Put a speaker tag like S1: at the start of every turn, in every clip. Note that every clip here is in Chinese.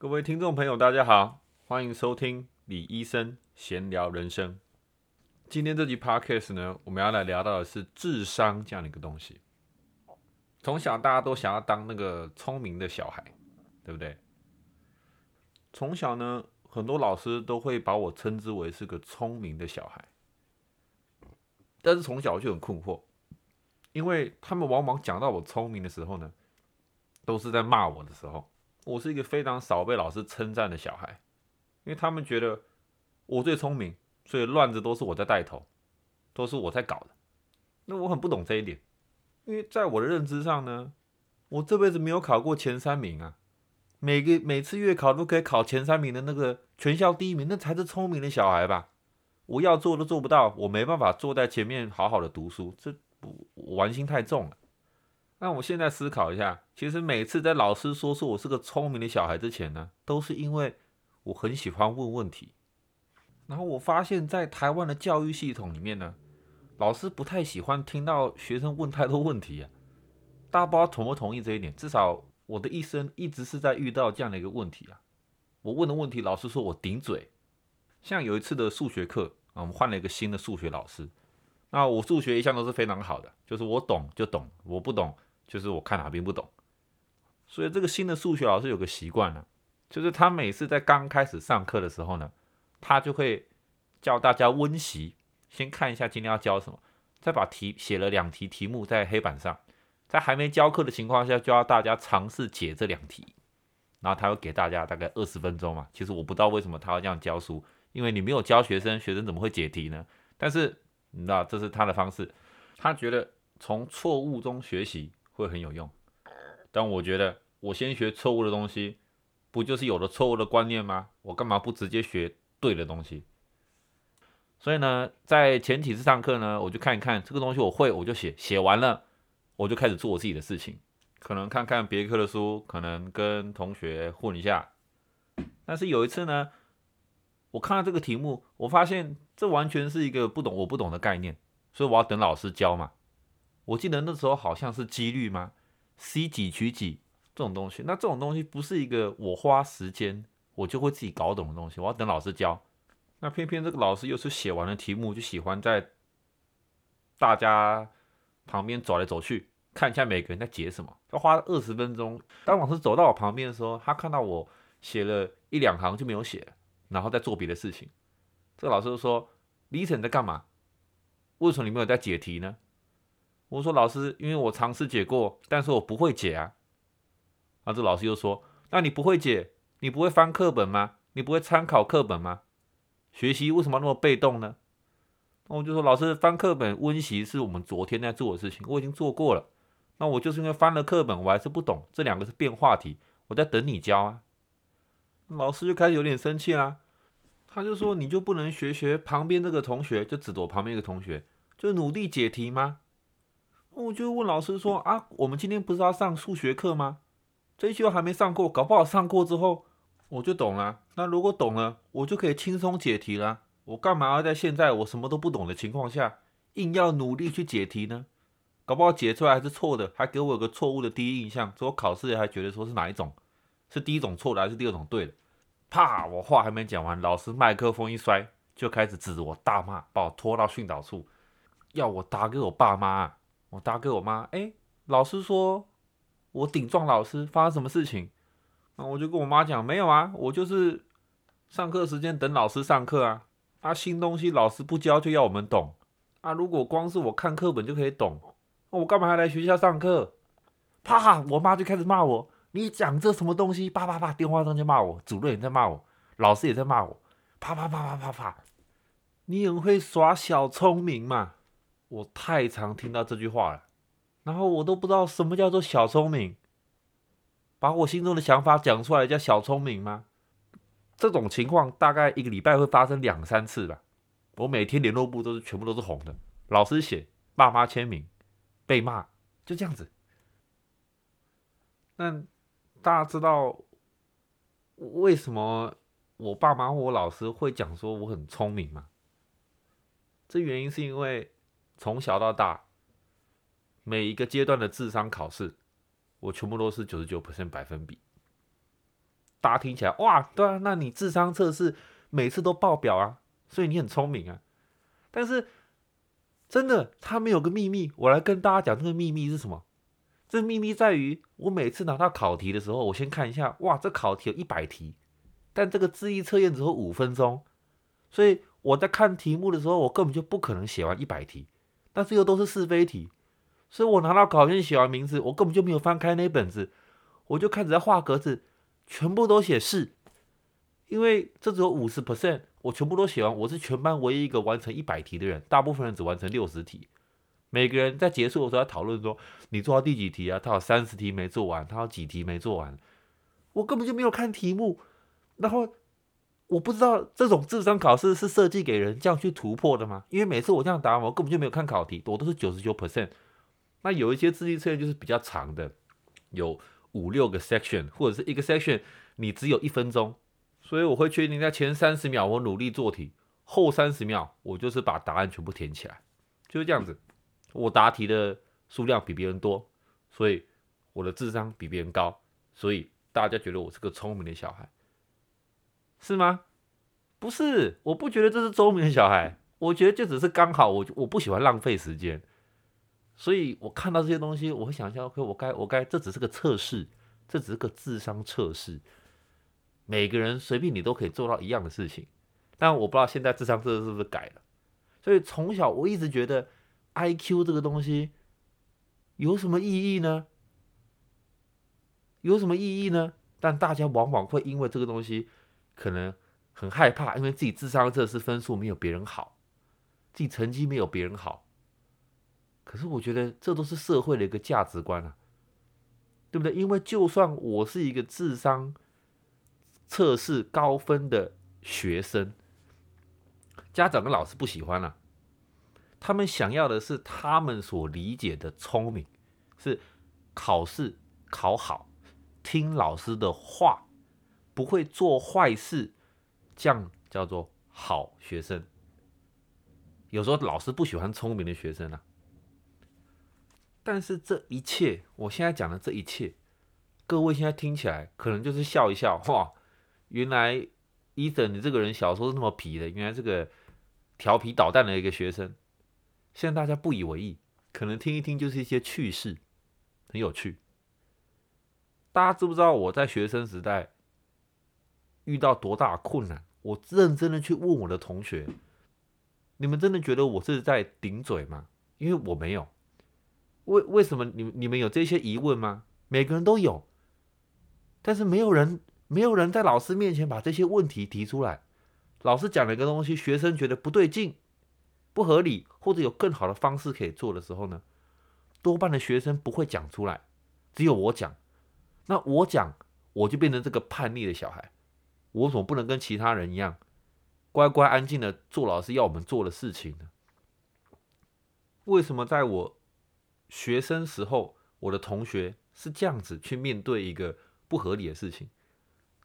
S1: 各位听众朋友，大家好，欢迎收听李医生闲聊人生。今天这集 podcast 呢，我们要来聊到的是智商这样的一个东西。从小大家都想要当那个聪明的小孩，对不对？从小呢，很多老师都会把我称之为是个聪明的小孩，但是从小就很困惑，因为他们往往讲到我聪明的时候呢，都是在骂我的时候。我是一个非常少被老师称赞的小孩，因为他们觉得我最聪明，所以乱子都是我在带头，都是我在搞的。那我很不懂这一点，因为在我的认知上呢，我这辈子没有考过前三名啊。每个每次月考都可以考前三名的那个全校第一名，那才是聪明的小孩吧？我要做都做不到，我没办法坐在前面好好的读书，这玩心太重了。那我现在思考一下，其实每次在老师说出我是个聪明的小孩之前呢，都是因为我很喜欢问问题。然后我发现，在台湾的教育系统里面呢，老师不太喜欢听到学生问太多问题啊。大家不知道同不同意这一点？至少我的一生一直是在遇到这样的一个问题啊。我问的问题，老师说我顶嘴。像有一次的数学课啊，我们换了一个新的数学老师。那我数学一向都是非常好的，就是我懂就懂，我不懂。就是我看哪边不懂，所以这个新的数学老师有个习惯呢，就是他每次在刚开始上课的时候呢，他就会叫大家温习，先看一下今天要教什么，再把题写了两题题目在黑板上，在还没教课的情况下，就要大家尝试解这两题，然后他会给大家大概二十分钟嘛。其实我不知道为什么他要这样教书，因为你没有教学生，学生怎么会解题呢？但是你知道这是他的方式，他觉得从错误中学习。会很有用，但我觉得我先学错误的东西，不就是有了错误的观念吗？我干嘛不直接学对的东西？所以呢，在前几次上课呢，我就看一看这个东西我会，我就写，写完了我就开始做我自己的事情，可能看看别科的书，可能跟同学混一下。但是有一次呢，我看到这个题目，我发现这完全是一个不懂我不懂的概念，所以我要等老师教嘛。我记得那时候好像是几率吗？C 几取几这种东西，那这种东西不是一个我花时间我就会自己搞懂的东西，我要等老师教。那偏偏这个老师又是写完了题目就喜欢在大家旁边走来走去，看一下每个人在解什么，要花了二十分钟。当老师走到我旁边的时候，他看到我写了一两行就没有写，然后在做别的事情。这个老师就说：“李晨在干嘛？为什么你没有在解题呢？”我说老师，因为我尝试解过，但是我不会解啊。啊，这老师又说，那你不会解，你不会翻课本吗？你不会参考课本吗？学习为什么那么被动呢？那我就说，老师翻课本温习是我们昨天在做的事情，我已经做过了。那我就是因为翻了课本，我还是不懂，这两个是变化题，我在等你教啊。老师就开始有点生气啦，他就说，你就不能学学旁边这个同学，就指着我旁边一个同学，就努力解题吗？我就问老师说啊，我们今天不是要上数学课吗？这一句还没上过，搞不好上过之后我就懂了。那如果懂了，我就可以轻松解题了。我干嘛要在现在我什么都不懂的情况下，硬要努力去解题呢？搞不好解出来还是错的，还给我有个错误的第一印象，之后考试还觉得说是哪一种？是第一种错的还是第二种对的？啪！我话还没讲完，老师麦克风一摔，就开始指着我大骂，把我拖到训导处，要我打给我爸妈。我打给我妈，哎，老师说我顶撞老师，发生什么事情？那我就跟我妈讲，没有啊，我就是上课时间等老师上课啊。啊，新东西老师不教就要我们懂啊。如果光是我看课本就可以懂，那我干嘛还来学校上课？啪！我妈就开始骂我，你讲这什么东西？啪啪啪，电话上就骂我，主任也在骂我，老师也在骂我，啪啪啪啪啪啪，你很会耍小聪明嘛？我太常听到这句话了，然后我都不知道什么叫做小聪明，把我心中的想法讲出来叫小聪明吗？这种情况大概一个礼拜会发生两三次吧。我每天联络簿都是全部都是红的，老师写，爸妈签名，被骂，就这样子。那大家知道为什么我爸妈或我老师会讲说我很聪明吗？这原因是因为。从小到大，每一个阶段的智商考试，我全部都是九十九百分比。大家听起来哇，对啊，那你智商测试每次都爆表啊，所以你很聪明啊。但是真的，他们有个秘密，我来跟大家讲这个秘密是什么？这秘密在于，我每次拿到考题的时候，我先看一下，哇，这考题有一百题，但这个智力测验只有五分钟，所以我在看题目的时候，我根本就不可能写完一百题，但是又都是是非题，所以我拿到考卷写完名字，我根本就没有翻开那本子，我就开始在画格子，全部都写是，因为这只有五十 percent，我全部都写完，我是全班唯一一个完成一百题的人，大部分人只完成六十题。每个人在结束的时候在讨论说：“你做到第几题啊？”他有三十题没做完，他有几题没做完。我根本就没有看题目，然后我不知道这种智商考试是设计给人这样去突破的吗？因为每次我这样答，我根本就没有看考题，我都是九十九 percent。那有一些智力测验就是比较长的，有五六个 section，或者是一个 section 你只有一分钟，所以我会确定在前三十秒我努力做题，后三十秒我就是把答案全部填起来，就是这样子。我答题的数量比别人多，所以我的智商比别人高，所以大家觉得我是个聪明的小孩，是吗？不是，我不觉得这是聪明的小孩，我觉得就只是刚好，我我不喜欢浪费时间，所以我看到这些东西，我会想象，OK，我该我该，这只是个测试，这只是个智商测试，每个人随便你都可以做到一样的事情，但我不知道现在智商测试是不是改了，所以从小我一直觉得。I Q 这个东西有什么意义呢？有什么意义呢？但大家往往会因为这个东西可能很害怕，因为自己智商测试分数没有别人好，自己成绩没有别人好。可是我觉得这都是社会的一个价值观啊，对不对？因为就算我是一个智商测试高分的学生，家长跟老师不喜欢了。他们想要的是他们所理解的聪明，是考试考好，听老师的话，不会做坏事，这样叫做好学生。有时候老师不喜欢聪明的学生啊。但是这一切，我现在讲的这一切，各位现在听起来可能就是笑一笑，哇，原来伊森你这个人小时候是那么皮的，原来这个调皮捣蛋的一个学生。现在大家不以为意，可能听一听就是一些趣事，很有趣。大家知不知道我在学生时代遇到多大困难？我认真的去问我的同学，你们真的觉得我是在顶嘴吗？因为我没有。为为什么你你们有这些疑问吗？每个人都有，但是没有人没有人在老师面前把这些问题提出来。老师讲了一个东西，学生觉得不对劲。不合理，或者有更好的方式可以做的时候呢，多半的学生不会讲出来，只有我讲。那我讲，我就变成这个叛逆的小孩。我怎么不能跟其他人一样，乖乖安静的做老师要我们做的事情呢？为什么在我学生时候，我的同学是这样子去面对一个不合理的事情？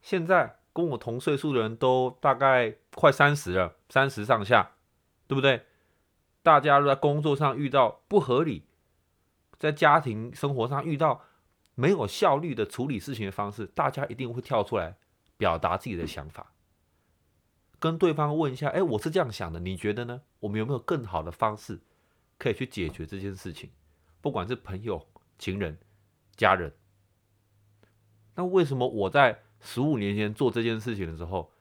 S1: 现在跟我同岁数的人都大概快三十了，三十上下，对不对？大家都在工作上遇到不合理，在家庭生活上遇到没有效率的处理事情的方式，大家一定会跳出来表达自己的想法，跟对方问一下：“哎，我是这样想的，你觉得呢？我们有没有更好的方式可以去解决这件事情？不管是朋友、情人、家人，那为什么我在十五年前做这件事情的时候，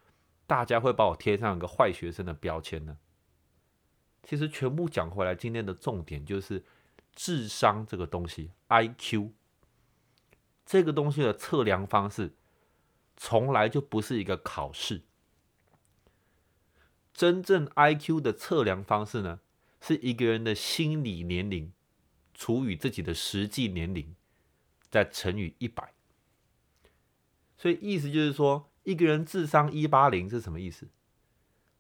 S1: 大家会把我贴上一个坏学生的标签呢？”其实全部讲回来，今天的重点就是智商这个东西，IQ 这个东西的测量方式，从来就不是一个考试。真正 IQ 的测量方式呢，是一个人的心理年龄除以自己的实际年龄，再乘以一百。所以意思就是说，一个人智商一八零是什么意思？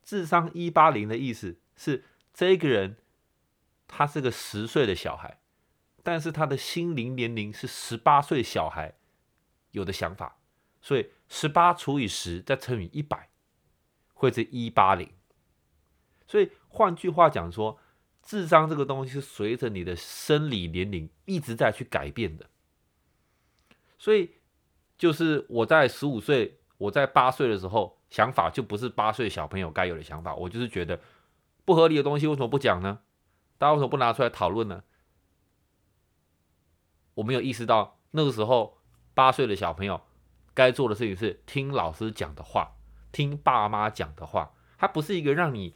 S1: 智商一八零的意思是。这个人，他是个十岁的小孩，但是他的心灵年龄是十八岁小孩有的想法，所以十八除以十再乘以一百，会是一八零。所以换句话讲说，智商这个东西是随着你的生理年龄一直在去改变的。所以就是我在十五岁，我在八岁的时候想法就不是八岁小朋友该有的想法，我就是觉得不合理的东西为什么不讲呢？大家为什么不拿出来讨论呢？我没有意识到那个时候八岁的小朋友该做的事情是听老师讲的话，听爸妈讲的话，它不是一个让你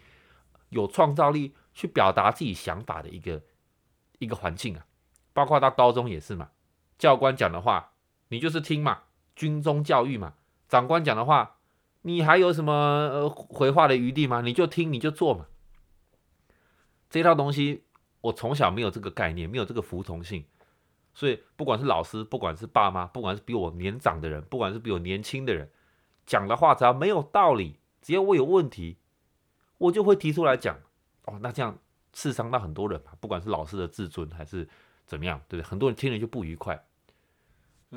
S1: 有创造力去表达自己想法的一个一个环境啊。包括到高中也是嘛，教官讲的话你就是听嘛，军中教育嘛，长官讲的话你还有什么呃回话的余地吗？你就听你就做嘛。这套东西我从小没有这个概念，没有这个服从性。所以，不管是老师，不管是爸妈，不管是比我年长的人，不管是比我年轻的人，讲的话只要没有道理，只要我有问题，我就会提出来讲。哦，那这样刺伤到很多人嘛，不管是老师的自尊还是怎么样，对不对？很多人听了就不愉快。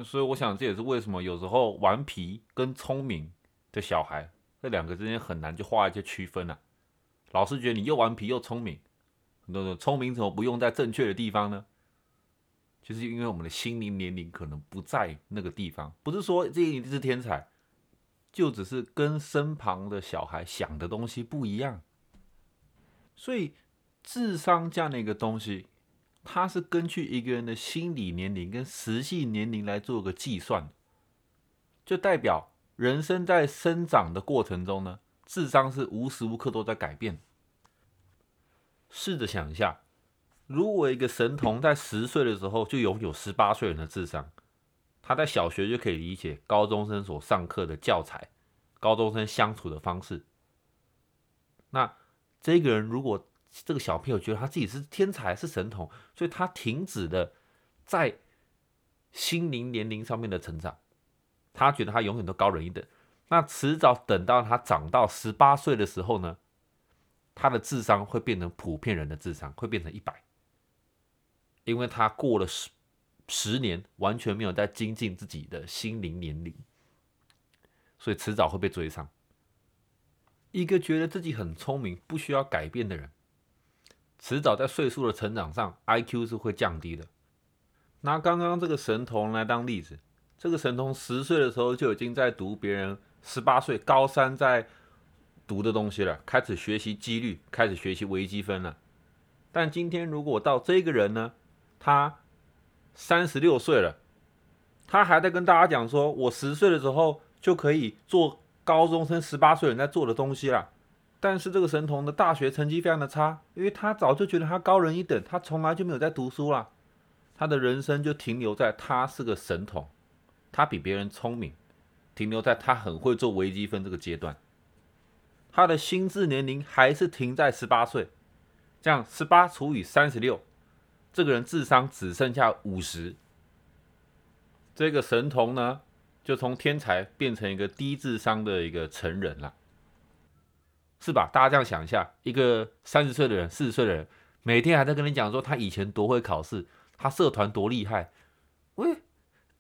S1: 所以，我想这也是为什么有时候顽皮跟聪明的小孩这两个之间很难就画一些区分啊。老师觉得你又顽皮又聪明，那聪明怎么不用在正确的地方呢？就是因为我们的心灵年龄可能不在那个地方，不是说这一定是天才，就只是跟身旁的小孩想的东西不一样。所以智商这样的一个东西，它是根据一个人的心理年龄跟实际年龄来做个计算，就代表人生在生长的过程中呢，智商是无时无刻都在改变。试着想一下。如果一个神童在十岁的时候就拥有十八岁人的智商，他在小学就可以理解高中生所上课的教材，高中生相处的方式。那这个人如果这个小朋友觉得他自己是天才是神童，所以他停止了在心灵年龄上面的成长，他觉得他永远都高人一等。那迟早等到他长到十八岁的时候呢，他的智商会变成普遍人的智商，会变成一百。因为他过了十十年，完全没有在精进自己的心灵年龄，所以迟早会被追上。一个觉得自己很聪明、不需要改变的人，迟早在岁数的成长上，IQ 是会降低的。拿刚刚这个神童来当例子，这个神童十岁的时候就已经在读别人十八岁高三在读的东西了，开始学习几率，开始学习微积分了。但今天如果到这个人呢？他三十六岁了，他还在跟大家讲说：“我十岁的时候就可以做高中生十八岁人在做的东西了。”但是这个神童的大学成绩非常的差，因为他早就觉得他高人一等，他从来就没有在读书了。他的人生就停留在他是个神童，他比别人聪明，停留在他很会做微积分这个阶段。他的心智年龄还是停在十八岁，这样十八除以三十六。这个人智商只剩下五十，这个神童呢，就从天才变成一个低智商的一个成人了，是吧？大家这样想一下，一个三十岁的人、四十岁的人，每天还在跟你讲说他以前多会考试，他社团多厉害，喂，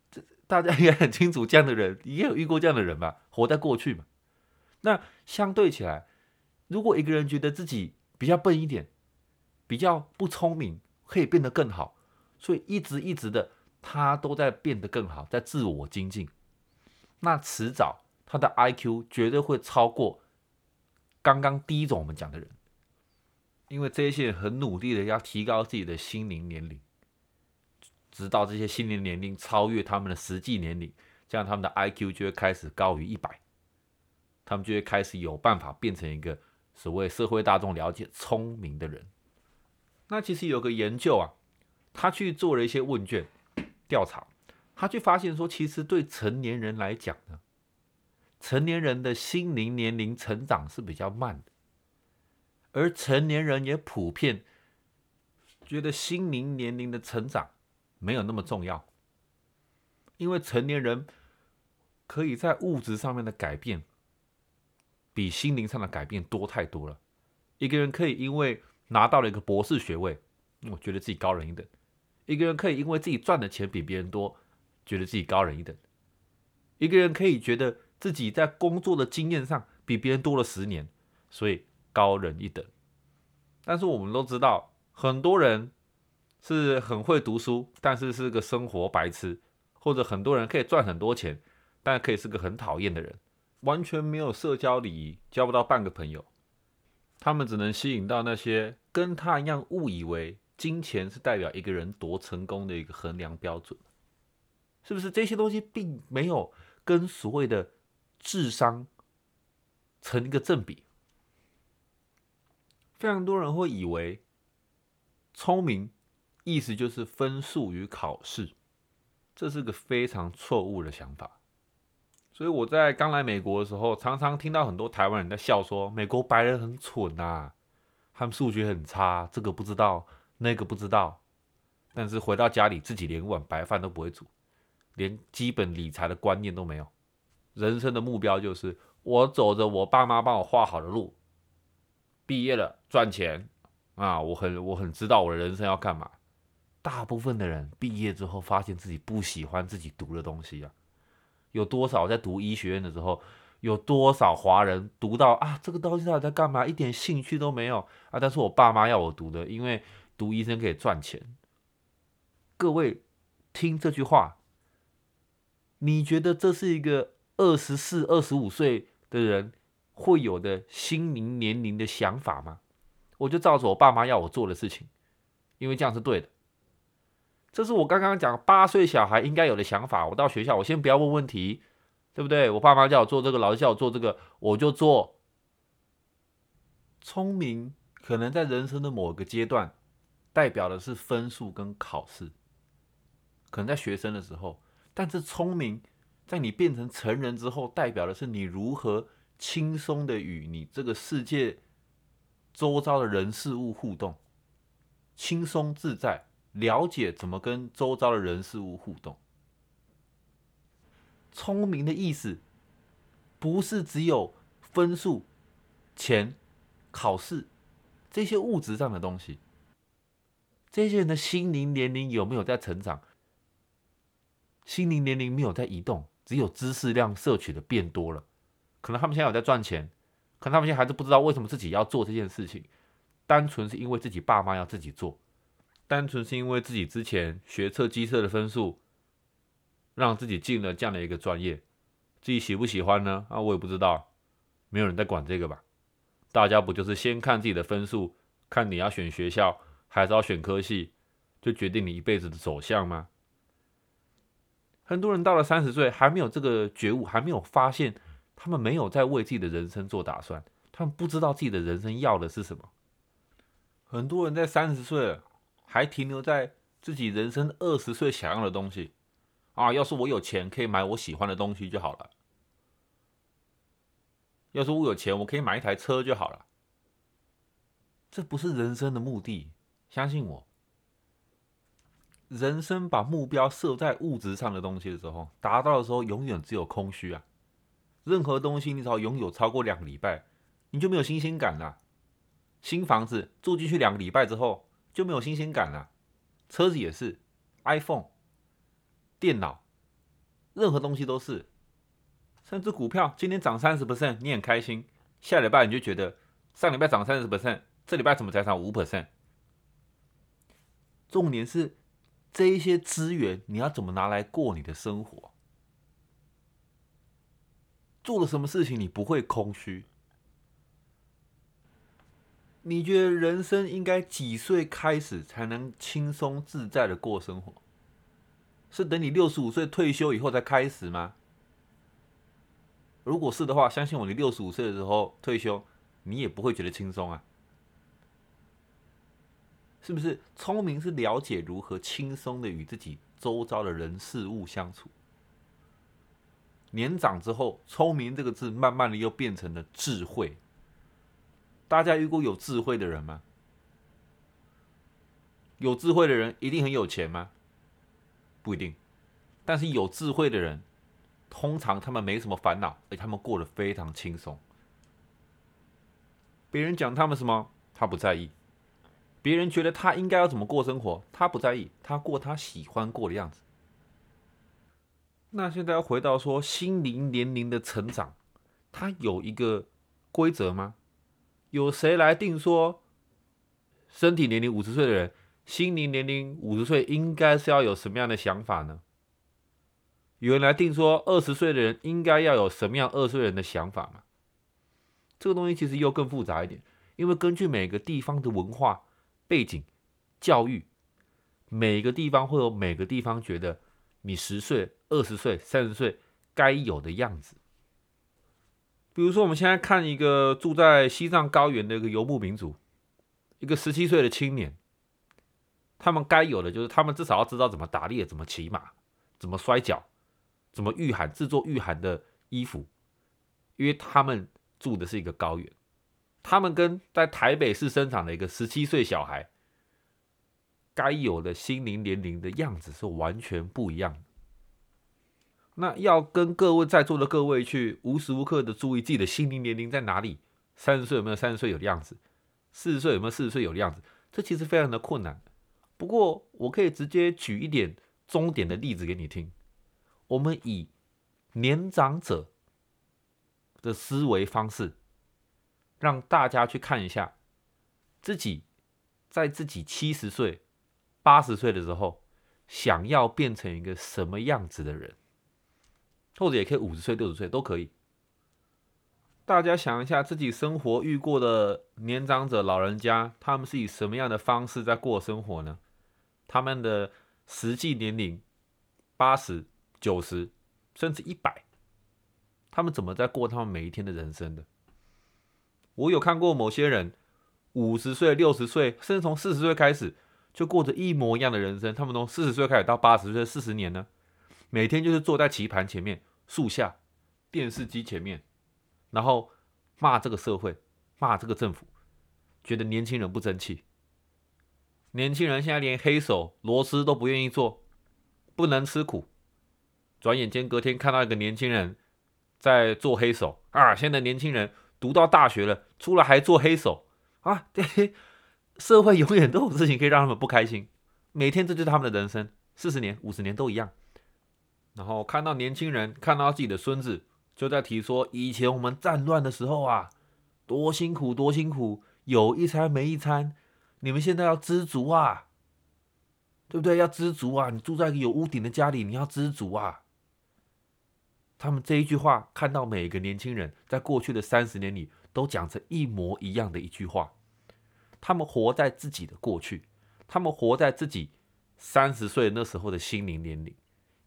S1: 这大家应该很清楚，这样的人也有遇过这样的人吧？活在过去嘛。那相对起来，如果一个人觉得自己比较笨一点，比较不聪明，可以变得更好，所以一直一直的，他都在变得更好，在自我精进。那迟早他的 IQ 绝对会超过刚刚第一种我们讲的人，因为这些人很努力的要提高自己的心灵年龄，直到这些心灵年龄超越他们的实际年龄，这样他们的 IQ 就会开始高于一百，他们就会开始有办法变成一个所谓社会大众了解聪明的人。那其实有个研究啊，他去做了一些问卷调查，他去发现说，其实对成年人来讲呢，成年人的心灵年龄成长是比较慢的，而成年人也普遍觉得心灵年龄的成长没有那么重要，因为成年人可以在物质上面的改变比心灵上的改变多太多了，一个人可以因为。拿到了一个博士学位，我觉得自己高人一等。一个人可以因为自己赚的钱比别人多，觉得自己高人一等。一个人可以觉得自己在工作的经验上比别人多了十年，所以高人一等。但是我们都知道，很多人是很会读书，但是是个生活白痴；或者很多人可以赚很多钱，但可以是个很讨厌的人。完全没有社交礼仪，交不到半个朋友。他们只能吸引到那些跟他一样误以为金钱是代表一个人多成功的一个衡量标准，是不是？这些东西并没有跟所谓的智商成一个正比。非常多人会以为聪明意思就是分数与考试，这是个非常错误的想法。所以我在刚来美国的时候，常常听到很多台湾人在笑说：“美国白人很蠢呐，他们数学很差，这个不知道，那个不知道。”但是回到家里，自己连碗白饭都不会煮，连基本理财的观念都没有。人生的目标就是我走着我爸妈帮我画好的路，毕业了赚钱啊！我很我很知道我的人生要干嘛。大部分的人毕业之后，发现自己不喜欢自己读的东西啊。有多少在读医学院的时候，有多少华人读到啊这个东西到底在干嘛，一点兴趣都没有啊？但是我爸妈要我读的，因为读医生可以赚钱。各位听这句话，你觉得这是一个二十四、二十五岁的人会有的心灵年龄的想法吗？我就照着我爸妈要我做的事情，因为这样是对的。这是我刚刚讲八岁小孩应该有的想法。我到学校，我先不要问问题，对不对？我爸妈叫我做这个，老师叫我做这个，我就做。聪明可能在人生的某个阶段，代表的是分数跟考试，可能在学生的时候；但是聪明在你变成成人之后，代表的是你如何轻松的与你这个世界周遭的人事物互动，轻松自在。了解怎么跟周遭的人事物互动。聪明的意思，不是只有分数、钱、考试这些物质上的东西。这些人的心灵年龄有没有在成长？心灵年龄没有在移动，只有知识量摄取的变多了。可能他们现在有在赚钱，可能他们现在还是不知道为什么自己要做这件事情，单纯是因为自己爸妈要自己做。单纯是因为自己之前学测、机测的分数，让自己进了这样的一个专业，自己喜不喜欢呢？啊，我也不知道，没有人在管这个吧？大家不就是先看自己的分数，看你要选学校还是要选科系，就决定你一辈子的走向吗？很多人到了三十岁还没有这个觉悟，还没有发现，他们没有在为自己的人生做打算，他们不知道自己的人生要的是什么。很多人在三十岁了。还停留在自己人生二十岁想要的东西啊！要是我有钱，可以买我喜欢的东西就好了。要是我有钱，我可以买一台车就好了。这不是人生的目的，相信我。人生把目标设在物质上的东西的时候，达到的时候永远只有空虚啊！任何东西你只要拥有超过两个礼拜，你就没有新鲜感了。新房子住进去两个礼拜之后。就没有新鲜感了。车子也是，iPhone、电脑，任何东西都是。甚至股票今天涨三十 percent，你很开心；下礼拜你就觉得上礼拜涨三十 percent，这礼拜怎么才涨五 percent？重点是这一些资源你要怎么拿来过你的生活？做了什么事情你不会空虚？你觉得人生应该几岁开始才能轻松自在的过生活？是等你六十五岁退休以后才开始吗？如果是的话，相信我，你六十五岁的时候退休，你也不会觉得轻松啊。是不是？聪明是了解如何轻松的与自己周遭的人事物相处。年长之后，聪明这个字慢慢的又变成了智慧。大家遇过有智慧的人吗？有智慧的人一定很有钱吗？不一定。但是有智慧的人，通常他们没什么烦恼，而他们过得非常轻松。别人讲他们什么，他不在意；别人觉得他应该要怎么过生活，他不在意，他过他喜欢过的样子。那现在要回到说心灵年龄的成长，它有一个规则吗？有谁来定说，身体年龄五十岁的人，心灵年龄五十岁应该是要有什么样的想法呢？有人来定说二十岁的人应该要有什么样二十岁人的想法吗？这个东西其实又更复杂一点，因为根据每个地方的文化背景、教育，每个地方会有每个地方觉得你十岁、二十岁、三十岁该有的样子。比如说，我们现在看一个住在西藏高原的一个游牧民族，一个十七岁的青年，他们该有的就是他们至少要知道怎么打猎、怎么骑马、怎么摔跤、怎么御寒、制作御寒的衣服，因为他们住的是一个高原，他们跟在台北市生长的一个十七岁小孩该有的心灵年龄的样子是完全不一样的。那要跟各位在座的各位去无时无刻的注意自己的心灵年龄在哪里，三十岁有没有三十岁有的样子，四十岁有没有四十岁有的样子，这其实非常的困难。不过我可以直接举一点终点的例子给你听。我们以年长者的思维方式，让大家去看一下自己在自己七十岁、八十岁的时候，想要变成一个什么样子的人。或者也可以五十岁、六十岁都可以。大家想一下，自己生活遇过的年长者、老人家，他们是以什么样的方式在过生活呢？他们的实际年龄八十九十，甚至一百，他们怎么在过他们每一天的人生的？我有看过某些人五十岁、六十岁，甚至从四十岁开始就过着一模一样的人生。他们从四十岁开始到八十岁，四十年呢？每天就是坐在棋盘前面、树下、电视机前面，然后骂这个社会、骂这个政府，觉得年轻人不争气。年轻人现在连黑手螺丝都不愿意做，不能吃苦。转眼间隔天看到一个年轻人在做黑手啊！现在年轻人读到大学了，出来还做黑手啊！对，社会永远都有事情可以让他们不开心。每天这就是他们的人生，四十年、五十年都一样。然后看到年轻人，看到自己的孙子，就在提说：以前我们战乱的时候啊，多辛苦，多辛苦，有一餐没一餐。你们现在要知足啊，对不对？要知足啊！你住在一个有屋顶的家里，你要知足啊。他们这一句话，看到每个年轻人在过去的三十年里都讲着一模一样的一句话。他们活在自己的过去，他们活在自己三十岁那时候的心灵年龄。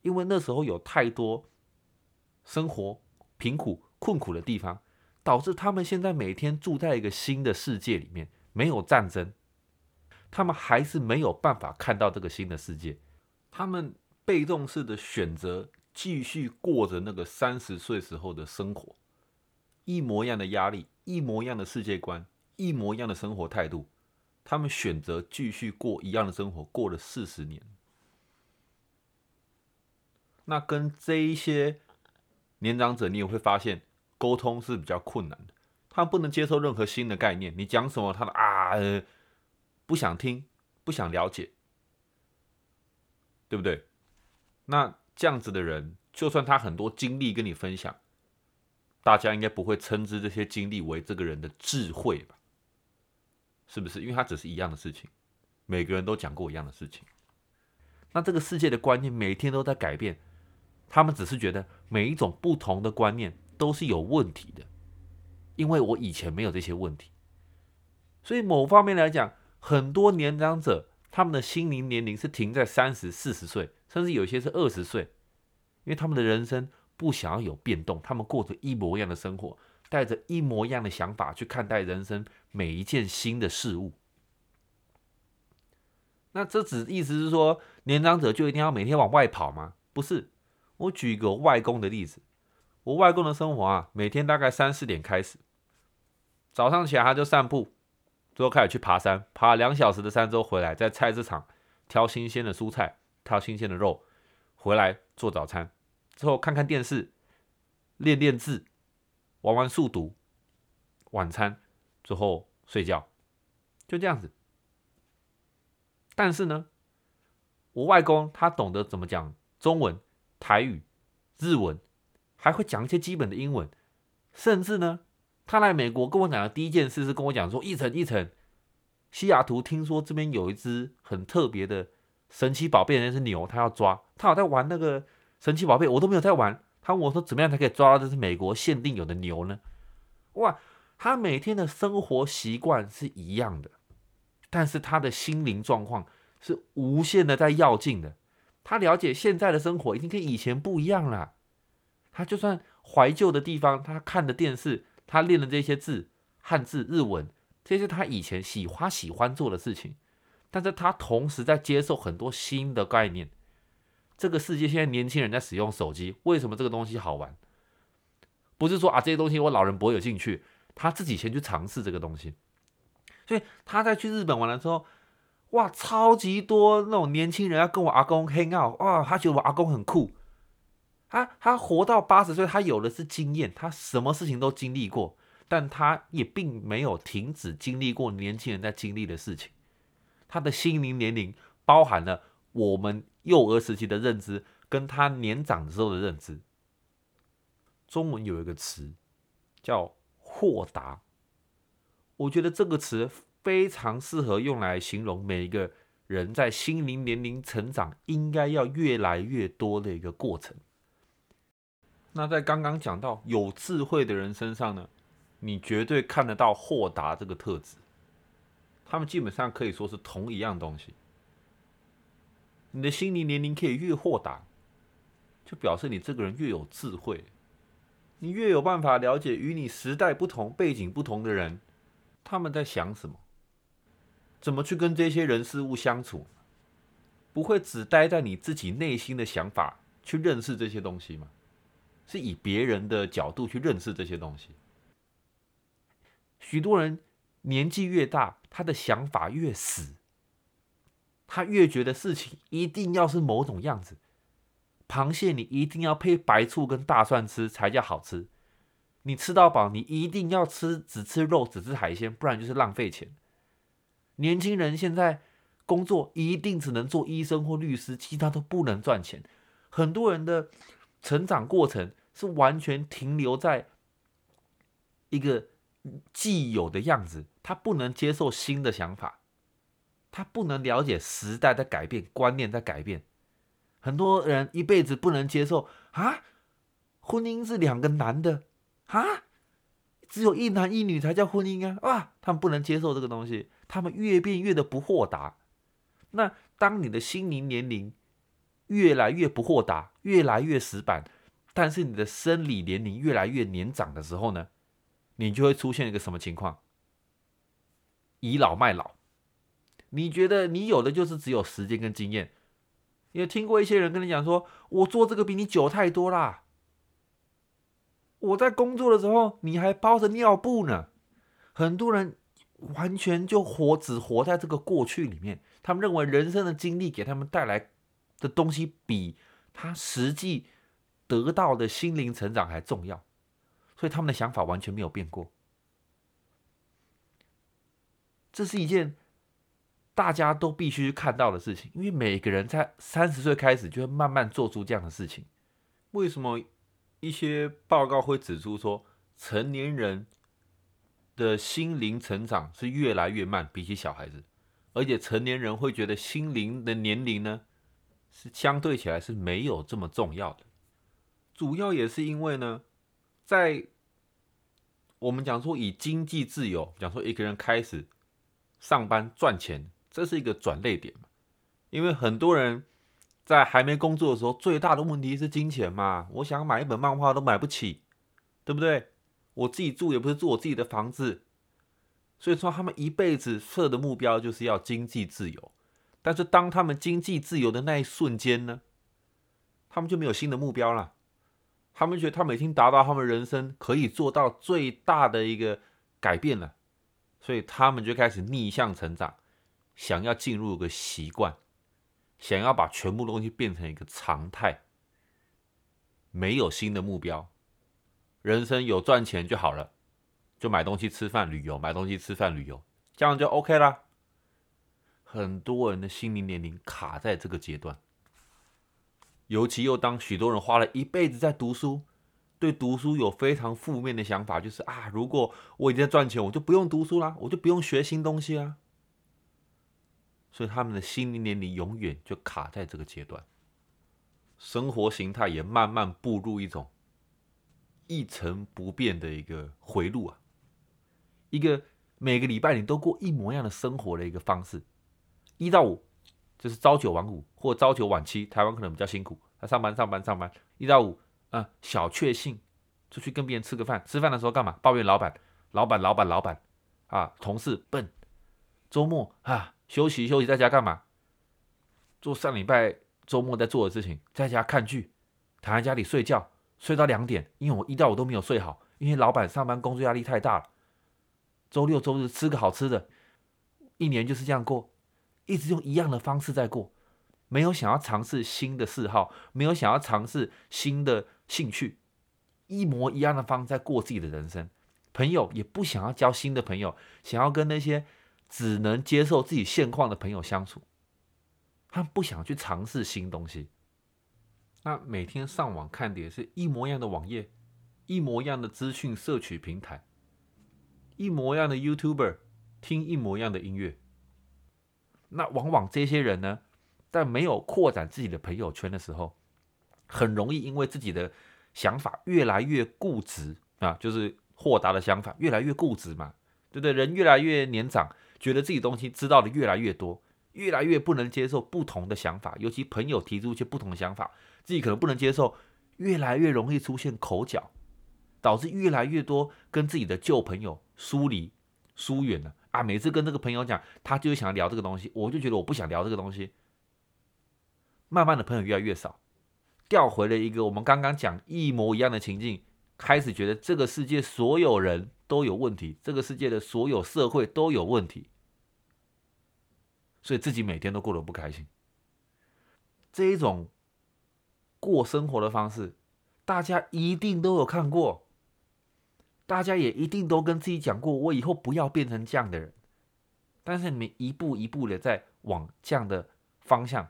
S1: 因为那时候有太多生活贫苦困苦的地方，导致他们现在每天住在一个新的世界里面，没有战争，他们还是没有办法看到这个新的世界。他们被动式的选择继续过着那个三十岁时候的生活，一模一样的压力，一模一样的世界观，一模一样的生活态度，他们选择继续过一样的生活，过了四十年。那跟这一些年长者，你也会发现沟通是比较困难的。他不能接受任何新的概念，你讲什么，他的啊不想听，不想了解，对不对？那这样子的人，就算他很多经历跟你分享，大家应该不会称之这些经历为这个人的智慧吧？是不是？因为他只是一样的事情，每个人都讲过一样的事情。那这个世界的观念每天都在改变。他们只是觉得每一种不同的观念都是有问题的，因为我以前没有这些问题，所以某方面来讲，很多年长者他们的心灵年龄是停在三十四十岁，甚至有些是二十岁，因为他们的人生不想要有变动，他们过着一模一样的生活，带着一模一样的想法去看待人生每一件新的事物。那这只意思是说，年长者就一定要每天往外跑吗？不是。我举一个外公的例子，我外公的生活啊，每天大概三四点开始，早上起来他就散步，之后开始去爬山，爬两小时的山之后回来，在菜市场挑新鲜的蔬菜，挑新鲜的肉，回来做早餐，之后看看电视，练练字，玩玩速读，晚餐之后睡觉，就这样子。但是呢，我外公他懂得怎么讲中文。台语、日文，还会讲一些基本的英文，甚至呢，他来美国跟我讲的第一件事是跟我讲说：“一层一层，西雅图听说这边有一只很特别的神奇宝贝，那是牛，他要抓。他好在玩那个神奇宝贝我都没有在玩。他问我说：“怎么样才可以抓到这是美国限定有的牛呢？”哇，他每天的生活习惯是一样的，但是他的心灵状况是无限的在要进的。他了解现在的生活已经跟以前不一样了。他就算怀旧的地方，他看的电视，他练的这些字，汉字、日文，这些他以前喜欢喜欢做的事情。但是他同时在接受很多新的概念。这个世界现在年轻人在使用手机，为什么这个东西好玩？不是说啊这些东西我老人不会有兴趣，他自己先去尝试这个东西。所以他在去日本玩的时候，哇，超级多那种年轻人要跟我阿公 hang out，哇，他觉得我阿公很酷。他他活到八十岁，他有的是经验，他什么事情都经历过，但他也并没有停止经历过年轻人在经历的事情。他的心灵年龄包含了我们幼儿时期的认知，跟他年长时候的认知。中文有一个词叫豁达，我觉得这个词非常适合用来形容每一个人在心灵年龄成长应该要越来越多的一个过程。那在刚刚讲到有智慧的人身上呢，你绝对看得到豁达这个特质。他们基本上可以说是同一样东西。你的心灵年龄可以越豁达，就表示你这个人越有智慧，你越有办法了解与你时代不同、背景不同的人，他们在想什么，怎么去跟这些人事物相处，不会只待在你自己内心的想法去认识这些东西吗？是以别人的角度去认识这些东西。许多人年纪越大。他的想法越死，他越觉得事情一定要是某种样子。螃蟹你一定要配白醋跟大蒜吃才叫好吃，你吃到饱你一定要吃只吃肉只吃海鲜，不然就是浪费钱。年轻人现在工作一定只能做医生或律师，其他都不能赚钱。很多人的成长过程是完全停留在一个。既有的样子，他不能接受新的想法，他不能了解时代在改变，观念在改变。很多人一辈子不能接受啊，婚姻是两个男的啊，只有一男一女才叫婚姻啊，哇，他们不能接受这个东西，他们越变越的不豁达。那当你的心灵年龄越来越不豁达，越来越死板，但是你的生理年龄越来越年长的时候呢？你就会出现一个什么情况？倚老卖老。你觉得你有的就是只有时间跟经验。也听过一些人跟你讲说：“我做这个比你久太多啦。”我在工作的时候，你还包着尿布呢。很多人完全就活只活在这个过去里面，他们认为人生的经历给他们带来的东西，比他实际得到的心灵成长还重要。所以他们的想法完全没有变过，这是一件大家都必须看到的事情。因为每个人在三十岁开始就会慢慢做出这样的事情。为什么一些报告会指出说，成年人的心灵成长是越来越慢，比起小孩子，而且成年人会觉得心灵的年龄呢，是相对起来是没有这么重要的。主要也是因为呢。在我们讲说以经济自由，讲说一个人开始上班赚钱，这是一个转捩点嘛？因为很多人在还没工作的时候，最大的问题是金钱嘛。我想买一本漫画都买不起，对不对？我自己住也不是住我自己的房子，所以说他们一辈子设的目标就是要经济自由。但是当他们经济自由的那一瞬间呢，他们就没有新的目标了。他们觉得他们已经达到他们人生可以做到最大的一个改变了，所以他们就开始逆向成长，想要进入一个习惯，想要把全部东西变成一个常态，没有新的目标，人生有赚钱就好了，就买东西吃饭旅游，买东西吃饭旅游，这样就 OK 啦。很多人的心灵年龄卡在这个阶段。尤其又当许多人花了一辈子在读书，对读书有非常负面的想法，就是啊，如果我已经在赚钱，我就不用读书啦，我就不用学新东西啦。所以他们的心灵年龄永远就卡在这个阶段。生活形态也慢慢步入一种一成不变的一个回路啊，一个每个礼拜你都过一模一样的生活的一个方式，一到五就是朝九晚五或朝九晚七，台湾可能比较辛苦，他上班上班上班，一到五啊小确幸，出去跟别人吃个饭，吃饭的时候干嘛？抱怨老板，老板老板老板啊，同事笨，周末啊休息休息，在家干嘛？做上礼拜。周末在做的事情，在家看剧，躺在家里睡觉，睡到两点，因为我一到我都没有睡好，因为老板上班工作压力太大了。周六周日吃个好吃的，一年就是这样过，一直用一样的方式在过，没有想要尝试新的嗜好，没有想要尝试新的兴趣，一模一样的方在过自己的人生。朋友也不想要交新的朋友，想要跟那些只能接受自己现况的朋友相处。他不想去尝试新东西，那每天上网看的也是一模一样的网页，一模一样的资讯摄取平台，一模一样的 YouTuber，听一模一样的音乐。那往往这些人呢，在没有扩展自己的朋友圈的时候，很容易因为自己的想法越来越固执啊，就是豁达的想法越来越固执嘛，对不对？人越来越年长，觉得自己东西知道的越来越多。越来越不能接受不同的想法，尤其朋友提出一些不同的想法，自己可能不能接受，越来越容易出现口角，导致越来越多跟自己的旧朋友疏离、疏远了啊！每次跟这个朋友讲，他就是想聊这个东西，我就觉得我不想聊这个东西，慢慢的朋友越来越少，调回了一个我们刚刚讲一模一样的情境，开始觉得这个世界所有人都有问题，这个世界的所有社会都有问题。所以自己每天都过得不开心，这一种过生活的方式，大家一定都有看过，大家也一定都跟自己讲过，我以后不要变成这样的人。但是你们一步一步的在往这样的方向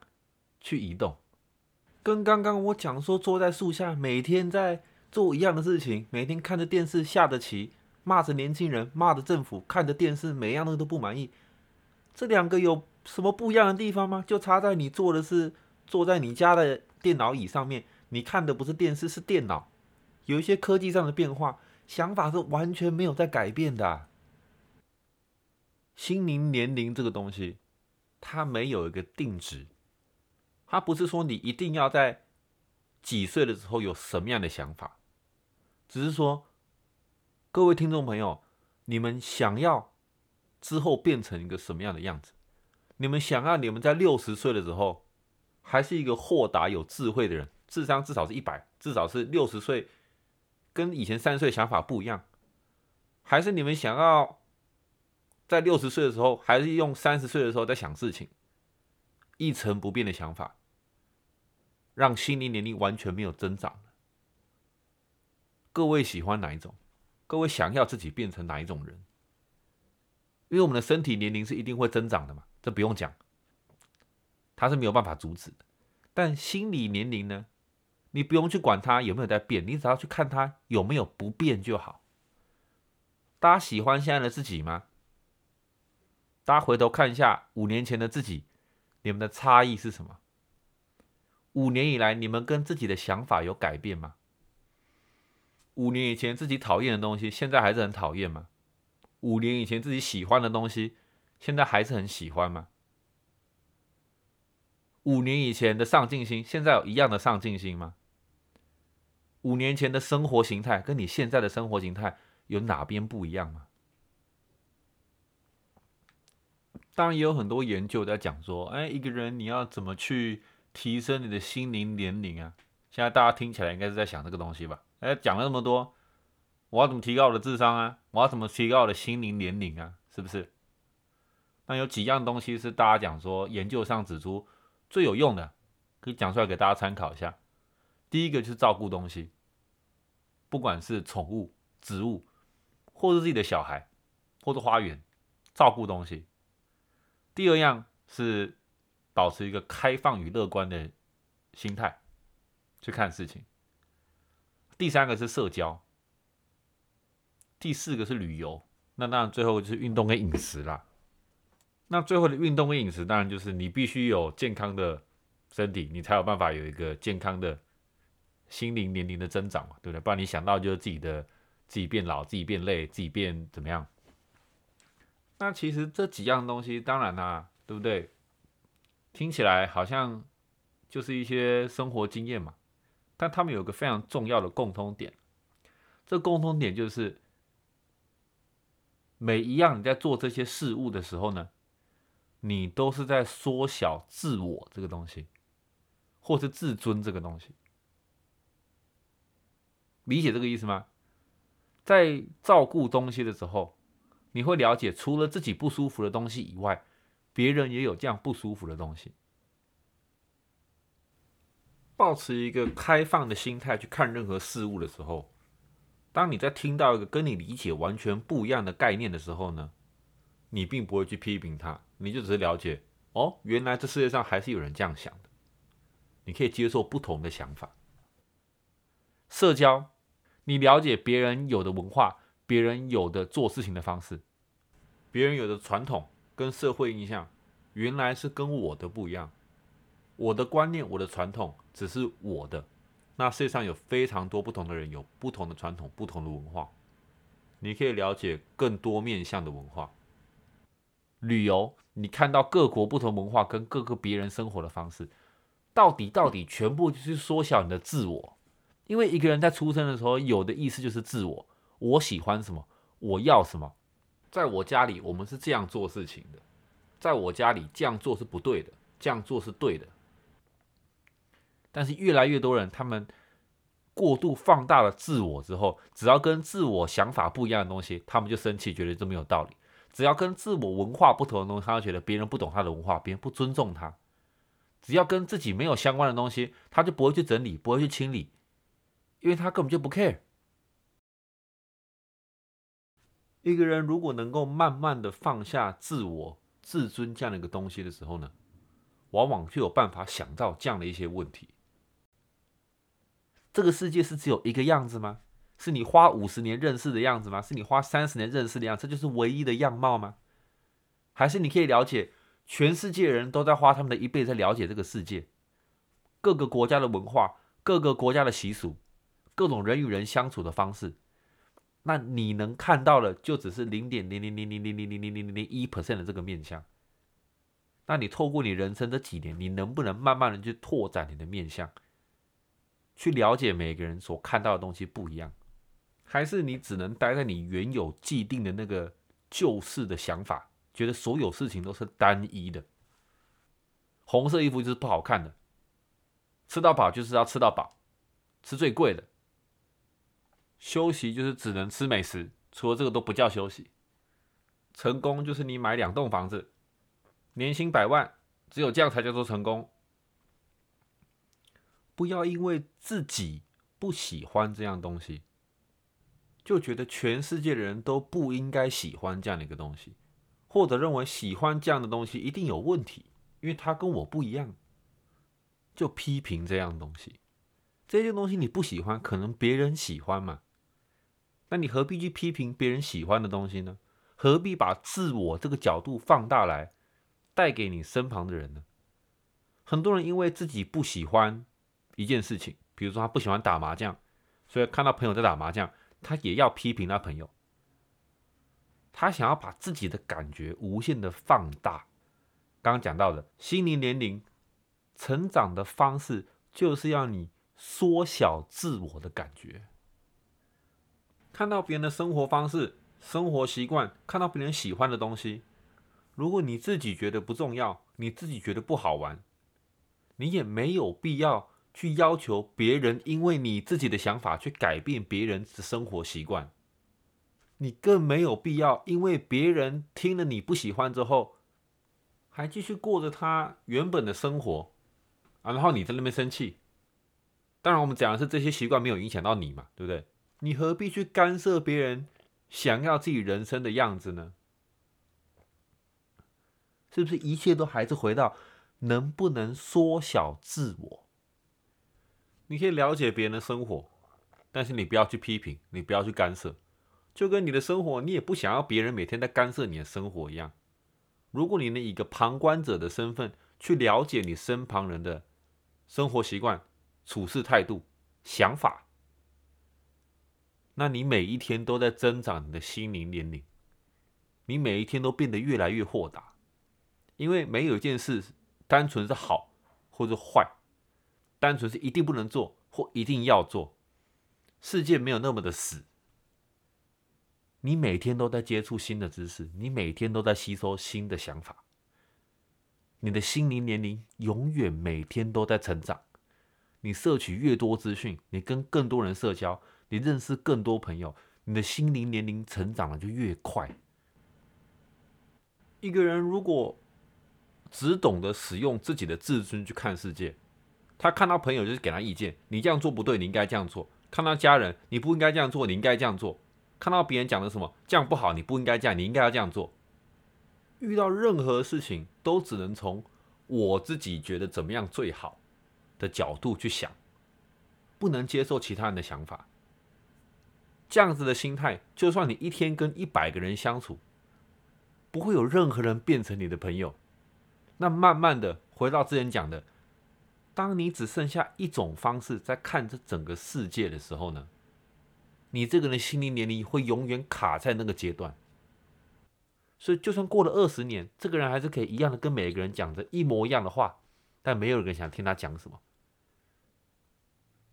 S1: 去移动，跟刚刚我讲说坐在树下每天在做一样的事情，每天看着电视下着棋，骂着年轻人，骂着政府，看着电视每样东西都不满意，这两个有。什么不一样的地方吗？就差在你做的是坐在你家的电脑椅上面，你看的不是电视，是电脑。有一些科技上的变化，想法是完全没有在改变的。心灵年龄这个东西，它没有一个定值，它不是说你一定要在几岁的时候有什么样的想法，只是说各位听众朋友，你们想要之后变成一个什么样的样子？你们想要你们在六十岁的时候，还是一个豁达有智慧的人，智商至少是一百，至少是六十岁，跟以前三岁想法不一样，还是你们想要在六十岁的时候，还是用三十岁的时候在想事情，一成不变的想法，让心灵年龄完全没有增长各位喜欢哪一种？各位想要自己变成哪一种人？因为我们的身体年龄是一定会增长的嘛。这不用讲，他是没有办法阻止的。但心理年龄呢？你不用去管他有没有在变，你只要去看他有没有不变就好。大家喜欢现在的自己吗？大家回头看一下五年前的自己，你们的差异是什么？五年以来，你们跟自己的想法有改变吗？五年以前自己讨厌的东西，现在还是很讨厌吗？五年以前自己喜欢的东西？现在还是很喜欢吗？五年以前的上进心，现在有一样的上进心吗？五年前的生活形态跟你现在的生活形态有哪边不一样吗？当然也有很多研究在讲说，哎，一个人你要怎么去提升你的心灵年龄啊？现在大家听起来应该是在想这个东西吧？哎，讲了那么多，我要怎么提高我的智商啊？我要怎么提高我的心灵年龄啊？是不是？那有几样东西是大家讲说研究上指出最有用的，可以讲出来给大家参考一下。第一个就是照顾东西，不管是宠物、植物，或是自己的小孩，或者花园，照顾东西。第二样是保持一个开放与乐观的心态去看事情。第三个是社交，第四个是旅游，那当然最后就是运动跟饮食啦。那最后的运动跟饮食，当然就是你必须有健康的身体，你才有办法有一个健康的心灵年龄的增长嘛，对不对？不然你想到就是自己的自己变老、自己变累、自己变怎么样？那其实这几样东西，当然啦，对不对？听起来好像就是一些生活经验嘛，但他们有个非常重要的共通点，这共通点就是每一样你在做这些事物的时候呢，你都是在缩小自我这个东西，或是自尊这个东西，理解这个意思吗？在照顾东西的时候。你会了解，除了自己不舒服的东西以外，别人也有这样不舒服的东西。保持一个开放的心态去看任何事物的时候，当你在听到一个跟你理解完全不一样的概念的时候呢，你并不会去批评他，你就只是了解，哦，原来这世界上还是有人这样想的。你可以接受不同的想法。社交，你了解别人有的文化。别人有的做事情的方式，别人有的传统跟社会印象，原来是跟我的不一样。我的观念、我的传统只是我的。那世界上有非常多不同的人，有不同的传统、不同的文化。你可以了解更多面向的文化。旅游，你看到各国不同文化跟各个别人生活的方式，到底到底全部就是缩小你的自我。因为一个人在出生的时候，有的意思就是自我。我喜欢什么？我要什么？在我家里，我们是这样做事情的。在我家里，这样做是不对的，这样做是对的。但是越来越多人，他们过度放大了自我之后，只要跟自我想法不一样的东西，他们就生气，觉得这没有道理。只要跟自我文化不同的东西，他就觉得别人不懂他的文化，别人不尊重他。只要跟自己没有相关的东西，他就不会去整理，不会去清理，因为他根本就不 care。一个人如果能够慢慢的放下自我、自尊这样的一个东西的时候呢，往往就有办法想到这样的一些问题。这个世界是只有一个样子吗？是你花五十年认识的样子吗？是你花三十年认识的样子，这就是唯一的样貌吗？还是你可以了解全世界人都在花他们的一辈子在了解这个世界，各个国家的文化、各个国家的习俗、各种人与人相处的方式。那你能看到的就只是零点零零零零零零零零零零一 percent 的这个面相。那你透过你人生这几年，你能不能慢慢的去拓展你的面相，去了解每个人所看到的东西不一样？还是你只能待在你原有既定的那个旧式的想法，觉得所有事情都是单一的？红色衣服就是不好看的，吃到饱就是要吃到饱，吃最贵的。休息就是只能吃美食，除了这个都不叫休息。成功就是你买两栋房子，年薪百万，只有这样才叫做成功。不要因为自己不喜欢这样东西，就觉得全世界的人都不应该喜欢这样的一个东西，或者认为喜欢这样的东西一定有问题，因为他跟我不一样，就批评这样东西。这些东西你不喜欢，可能别人喜欢嘛。那你何必去批评别人喜欢的东西呢？何必把自我这个角度放大来带给你身旁的人呢？很多人因为自己不喜欢一件事情，比如说他不喜欢打麻将，所以看到朋友在打麻将，他也要批评他朋友。他想要把自己的感觉无限的放大。刚刚讲到的心灵年龄成长的方式，就是要你缩小自我的感觉。看到别人的生活方式、生活习惯，看到别人喜欢的东西，如果你自己觉得不重要，你自己觉得不好玩，你也没有必要去要求别人，因为你自己的想法去改变别人的生活习惯。你更没有必要，因为别人听了你不喜欢之后，还继续过着他原本的生活啊，然后你在那边生气。当然，我们讲的是这些习惯没有影响到你嘛，对不对？你何必去干涉别人想要自己人生的样子呢？是不是一切都还是回到能不能缩小自我？你可以了解别人的生活，但是你不要去批评，你不要去干涉。就跟你的生活，你也不想要别人每天在干涉你的生活一样。如果你能以一个旁观者的身份去了解你身旁人的生活习惯、处事态度、想法，那你每一天都在增长你的心灵年龄，你每一天都变得越来越豁达，因为没有一件事单纯是好或者坏，单纯是一定不能做或一定要做，世界没有那么的死。你每天都在接触新的知识，你每天都在吸收新的想法，你的心灵年龄永远每天都在成长。你摄取越多资讯，你跟更多人社交，你认识更多朋友，你的心灵年龄成长的就越快。一个人如果只懂得使用自己的自尊去看世界，他看到朋友就是给他意见，你这样做不对，你应该这样做；看到家人，你不应该这样做，你应该这样做。看到别人讲的什么这样不好，你不应该这样，你应该要这样做。遇到任何事情都只能从我自己觉得怎么样最好的角度去想，不能接受其他人的想法。这样子的心态，就算你一天跟一百个人相处，不会有任何人变成你的朋友。那慢慢的回到之前讲的，当你只剩下一种方式在看这整个世界的时候呢？你这个人心灵年龄会永远卡在那个阶段，所以就算过了二十年，这个人还是可以一样的跟每个人讲着一模一样的话，但没有人想听他讲什么。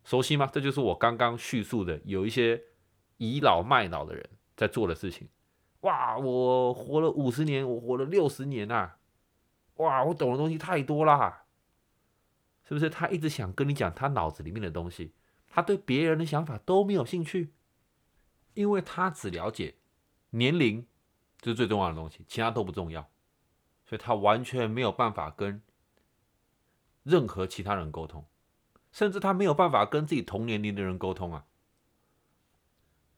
S1: 熟悉吗？这就是我刚刚叙述的，有一些倚老卖老的人在做的事情。哇，我活了五十年，我活了六十年啊！哇，我懂的东西太多啦，是不是？他一直想跟你讲他脑子里面的东西，他对别人的想法都没有兴趣。因为他只了解年龄，这是最重要的东西，其他都不重要，所以他完全没有办法跟任何其他人沟通，甚至他没有办法跟自己同年龄的人沟通啊。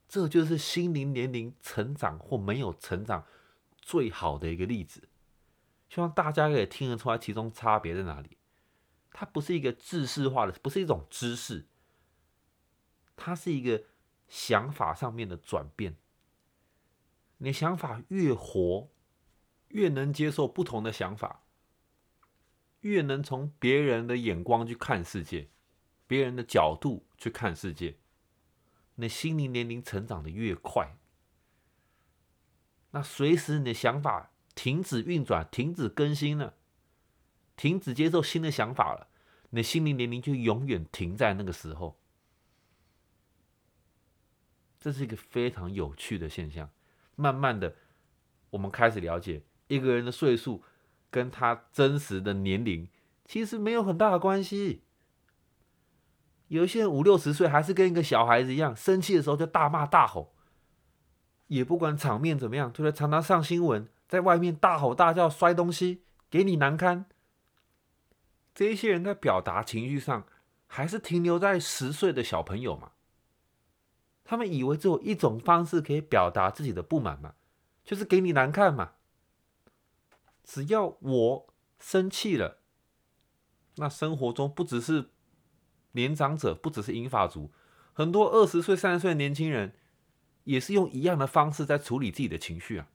S1: 这就是心灵年龄成长或没有成长最好的一个例子，希望大家可以听得出来其中差别在哪里。它不是一个知识化的，不是一种知识，它是一个。想法上面的转变，你想法越活，越能接受不同的想法，越能从别人的眼光去看世界，别人的角度去看世界，你心灵年龄成长的越快，那随时你的想法停止运转、停止更新了，停止接受新的想法了，你心灵年龄就永远停在那个时候。这是一个非常有趣的现象。慢慢的，我们开始了解一个人的岁数跟他真实的年龄其实没有很大的关系。有一些人五六十岁还是跟一个小孩子一样，生气的时候就大骂大吼，也不管场面怎么样，就在常常上新闻，在外面大吼大叫、摔东西，给你难堪。这一些人在表达情绪上，还是停留在十岁的小朋友嘛？他们以为只有一种方式可以表达自己的不满嘛，就是给你难看嘛。只要我生气了，那生活中不只是年长者，不只是英法族，很多二十岁、三十岁的年轻人也是用一样的方式在处理自己的情绪啊。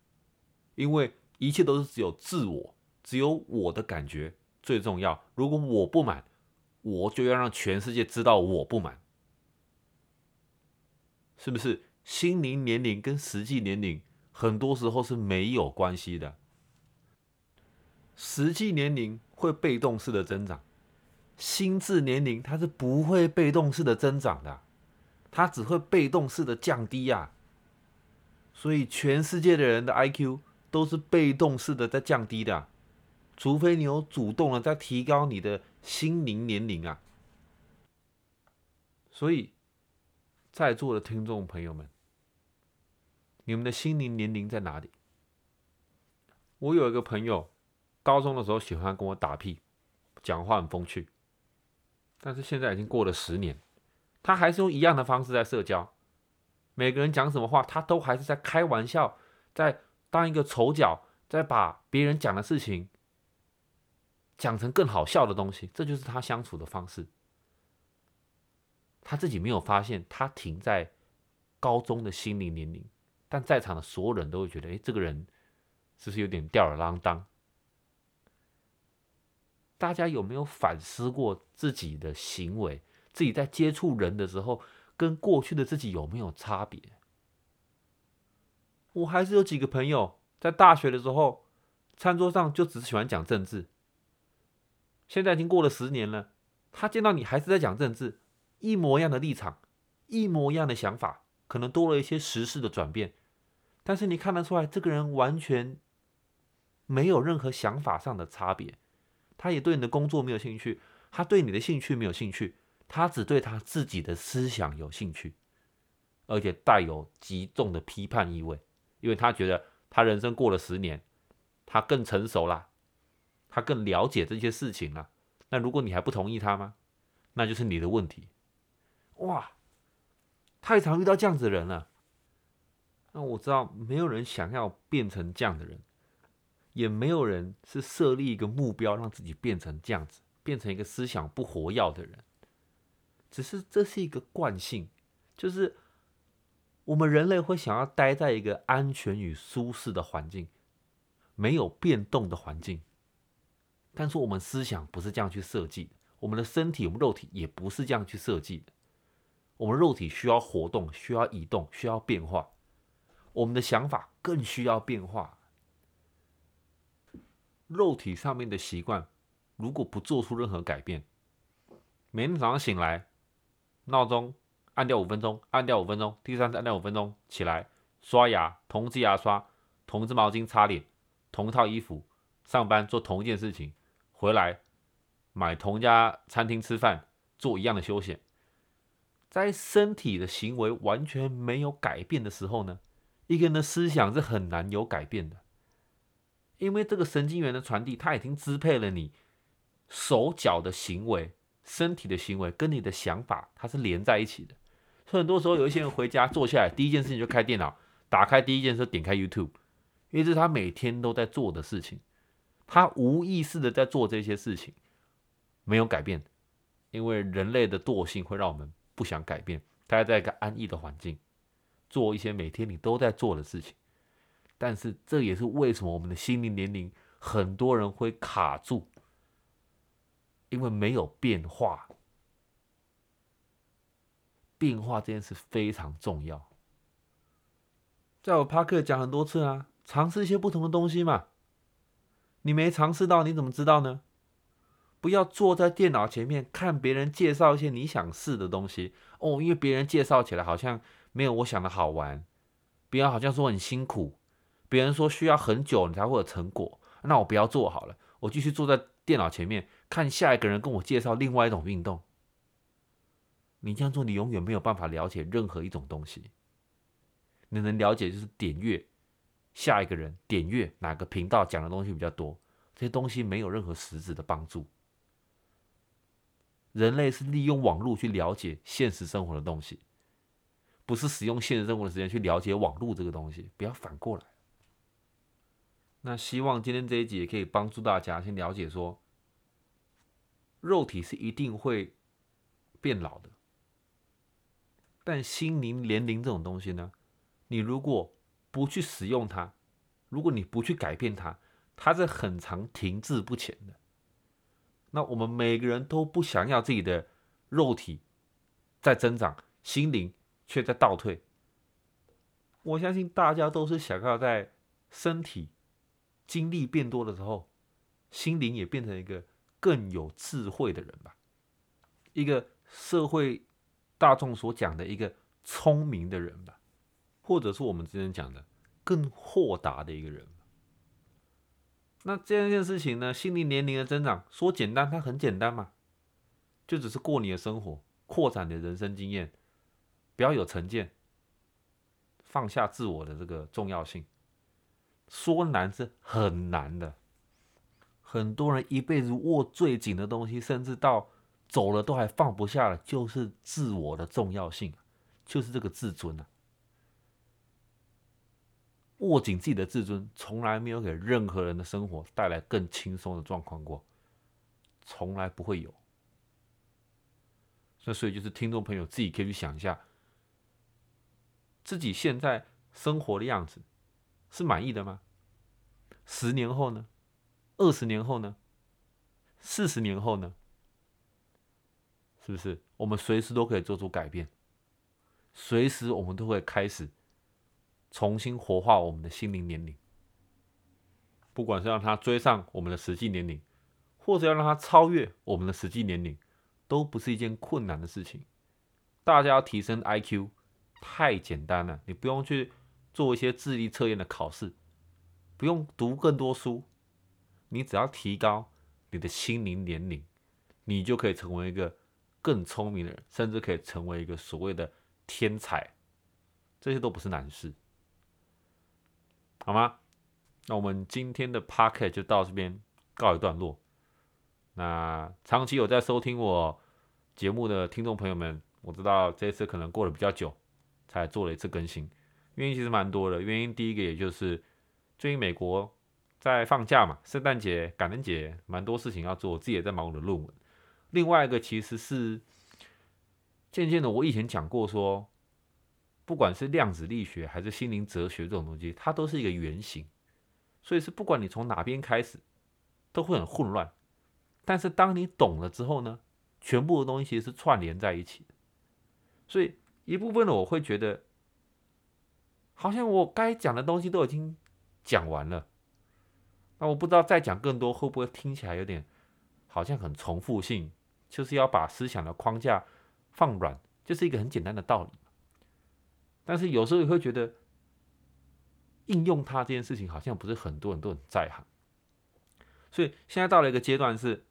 S1: 因为一切都是只有自我，只有我的感觉最重要。如果我不满，我就要让全世界知道我不满。是不是心灵年龄跟实际年龄很多时候是没有关系的？实际年龄会被动式的增长，心智年龄它是不会被动式的增长的，它只会被动式的降低呀。所以全世界的人的 IQ 都是被动式的在降低的，除非你有主动的在提高你的心灵年龄啊。所以。在座的听众朋友们，你们的心灵年龄在哪里？我有一个朋友，高中的时候喜欢跟我打屁，讲话很风趣，但是现在已经过了十年，他还是用一样的方式在社交。每个人讲什么话，他都还是在开玩笑，在当一个丑角，在把别人讲的事情讲成更好笑的东西。这就是他相处的方式。他自己没有发现，他停在高中的心灵年龄，但在场的所有人都会觉得，哎，这个人是不是有点吊儿郎当？大家有没有反思过自己的行为？自己在接触人的时候，跟过去的自己有没有差别？我还是有几个朋友在大学的时候，餐桌上就只喜欢讲政治。现在已经过了十年了，他见到你还是在讲政治，一模一样的立场，一模一样的想法，可能多了一些时事的转变，但是你看得出来，这个人完全没有任何想法上的差别。他也对你的工作没有兴趣，他对你的兴趣没有兴趣，他只对他自己的思想有兴趣，而且带有极重的批判意味，因为他觉得他人生过了十年，他更成熟了。他更了解这些事情了。那如果你还不同意他吗？那就是你的问题。哇，太常遇到这样子的人了。那我知道没有人想要变成这样的人，也没有人是设立一个目标让自己变成这样子，变成一个思想不活跃的人。只是这是一个惯性，就是我们人类会想要待在一个安全与舒适的环境，没有变动的环境。但是我们思想不是这样去设计的，我们的身体，我们肉体也不是这样去设计的。我们肉体需要活动，需要移动，需要变化。我们的想法更需要变化。肉体上面的习惯，如果不做出任何改变，每天早上醒来，闹钟按掉五分钟，按掉五分钟，第三次按掉五分钟，起来刷牙，同一支牙刷，同一支毛巾擦脸，同一套衣服，上班做同一件事情。回来买同家餐厅吃饭，做一样的休闲，在身体的行为完全没有改变的时候呢，一个人的思想是很难有改变的，因为这个神经元的传递，它已经支配了你手脚的行为、身体的行为，跟你的想法它是连在一起的。所以很多时候，有一些人回家坐下来，第一件事情就开电脑，打开第一件事点开 YouTube，因为这是他每天都在做的事情。他无意识的在做这些事情，没有改变，因为人类的惰性会让我们不想改变。待在一个安逸的环境，做一些每天你都在做的事情，但是这也是为什么我们的心灵年龄很多人会卡住，因为没有变化。变化这件事非常重要，在我帕克讲很多次啊，尝试一些不同的东西嘛。你没尝试到，你怎么知道呢？不要坐在电脑前面看别人介绍一些你想试的东西哦，因为别人介绍起来好像没有我想的好玩，别人好像说很辛苦，别人说需要很久你才会有成果，那我不要做好了，我继续坐在电脑前面看下一个人跟我介绍另外一种运动。你这样做，你永远没有办法了解任何一种东西。你能了解就是点阅。下一个人点阅哪个频道讲的东西比较多？这些东西没有任何实质的帮助。人类是利用网络去了解现实生活的东西，不是使用现实生活的时间去了解网络这个东西。不要反过来。那希望今天这一集也可以帮助大家先了解说，肉体是一定会变老的，但心灵年龄这种东西呢，你如果不去使用它，如果你不去改变它，它是很长停滞不前的。那我们每个人都不想要自己的肉体在增长，心灵却在倒退。我相信大家都是想要在身体经历变多的时候，心灵也变成一个更有智慧的人吧，一个社会大众所讲的一个聪明的人吧。或者是我们之前讲的更豁达的一个人。那这样一件事情呢，心理年龄的增长，说简单，它很简单嘛，就只是过你的生活，扩展你的人生经验，不要有成见，放下自我的这个重要性。说难是很难的，很多人一辈子握最紧的东西，甚至到走了都还放不下了，就是自我的重要性，就是这个自尊啊。握紧自己的自尊，从来没有给任何人的生活带来更轻松的状况过，从来不会有。那所以就是听众朋友自己可以去想一下，自己现在生活的样子是满意的吗？十年后呢？二十年后呢？四十年后呢？是不是？我们随时都可以做出改变，随时我们都会开始重新活化我们的心灵年龄。不管是让他追上我们的实际年龄，或者要让他超越我们的实际年龄，都不是一件困难的事情。大家要提升 IQ，太简单了，你不用去做一些智力测验的考试，不用读更多书，你只要提高你的心灵年龄，你就可以成为一个更聪明的人，甚至可以成为一个所谓的天才。这些都不是难事，好吗？那我们今天的 p o c k e t 就到这边告一段落。那长期有在收听我节目的听众朋友们，我知道这次可能过了比较久才做了一次更新，原因其实蛮多的。原因第一个也就是最近美国在放假嘛，圣诞节、感恩节，蛮多事情要做，自己也在忙我的论文。另外一个其实是渐渐的，我以前讲过说，不管是量子力学还是心灵哲学这种东西，它都是一个圆形。所以是不管你从哪边开始，都会很混乱。但是当你懂了之后呢，全部的东西是串联在一起的。所以一部分的我会觉得，好像我该讲的东西都已经讲完了。那我不知道再讲更多会不会听起来有点好像很重复性，就是要把思想的框架放软，就是一个很简单的道理。但是有时候也会觉得。应用它这件事情好像不是很多人都很在行，所以现在到了一个阶段是，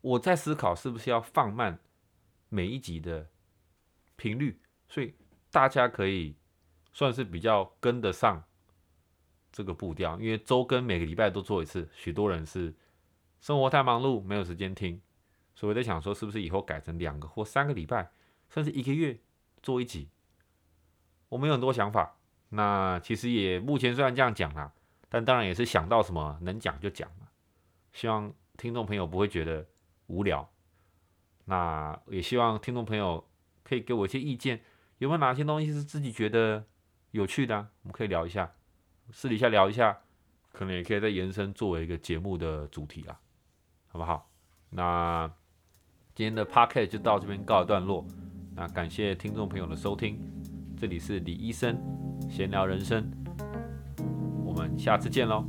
S1: 我在思考是不是要放慢每一集的频率，所以大家可以算是比较跟得上这个步调，因为周更每个礼拜都做一次，许多人是生活太忙碌没有时间听，所以我在想说是不是以后改成两个或三个礼拜，甚至一个月做一集。我们有很多想法，那其实也目前虽然这样讲啦，但当然也是想到什么能讲就讲嘛。希望听众朋友不会觉得无聊，那也希望听众朋友可以给我一些意见，有没有哪些东西是自己觉得有趣的，我们可以聊一下，私底下聊一下，可能也可以再延伸作为一个节目的主题啦，好不好？那今天的 p o c a s t 就到这边告一段落，那感谢听众朋友的收听。这里是李医生闲聊人生，我们下次见喽。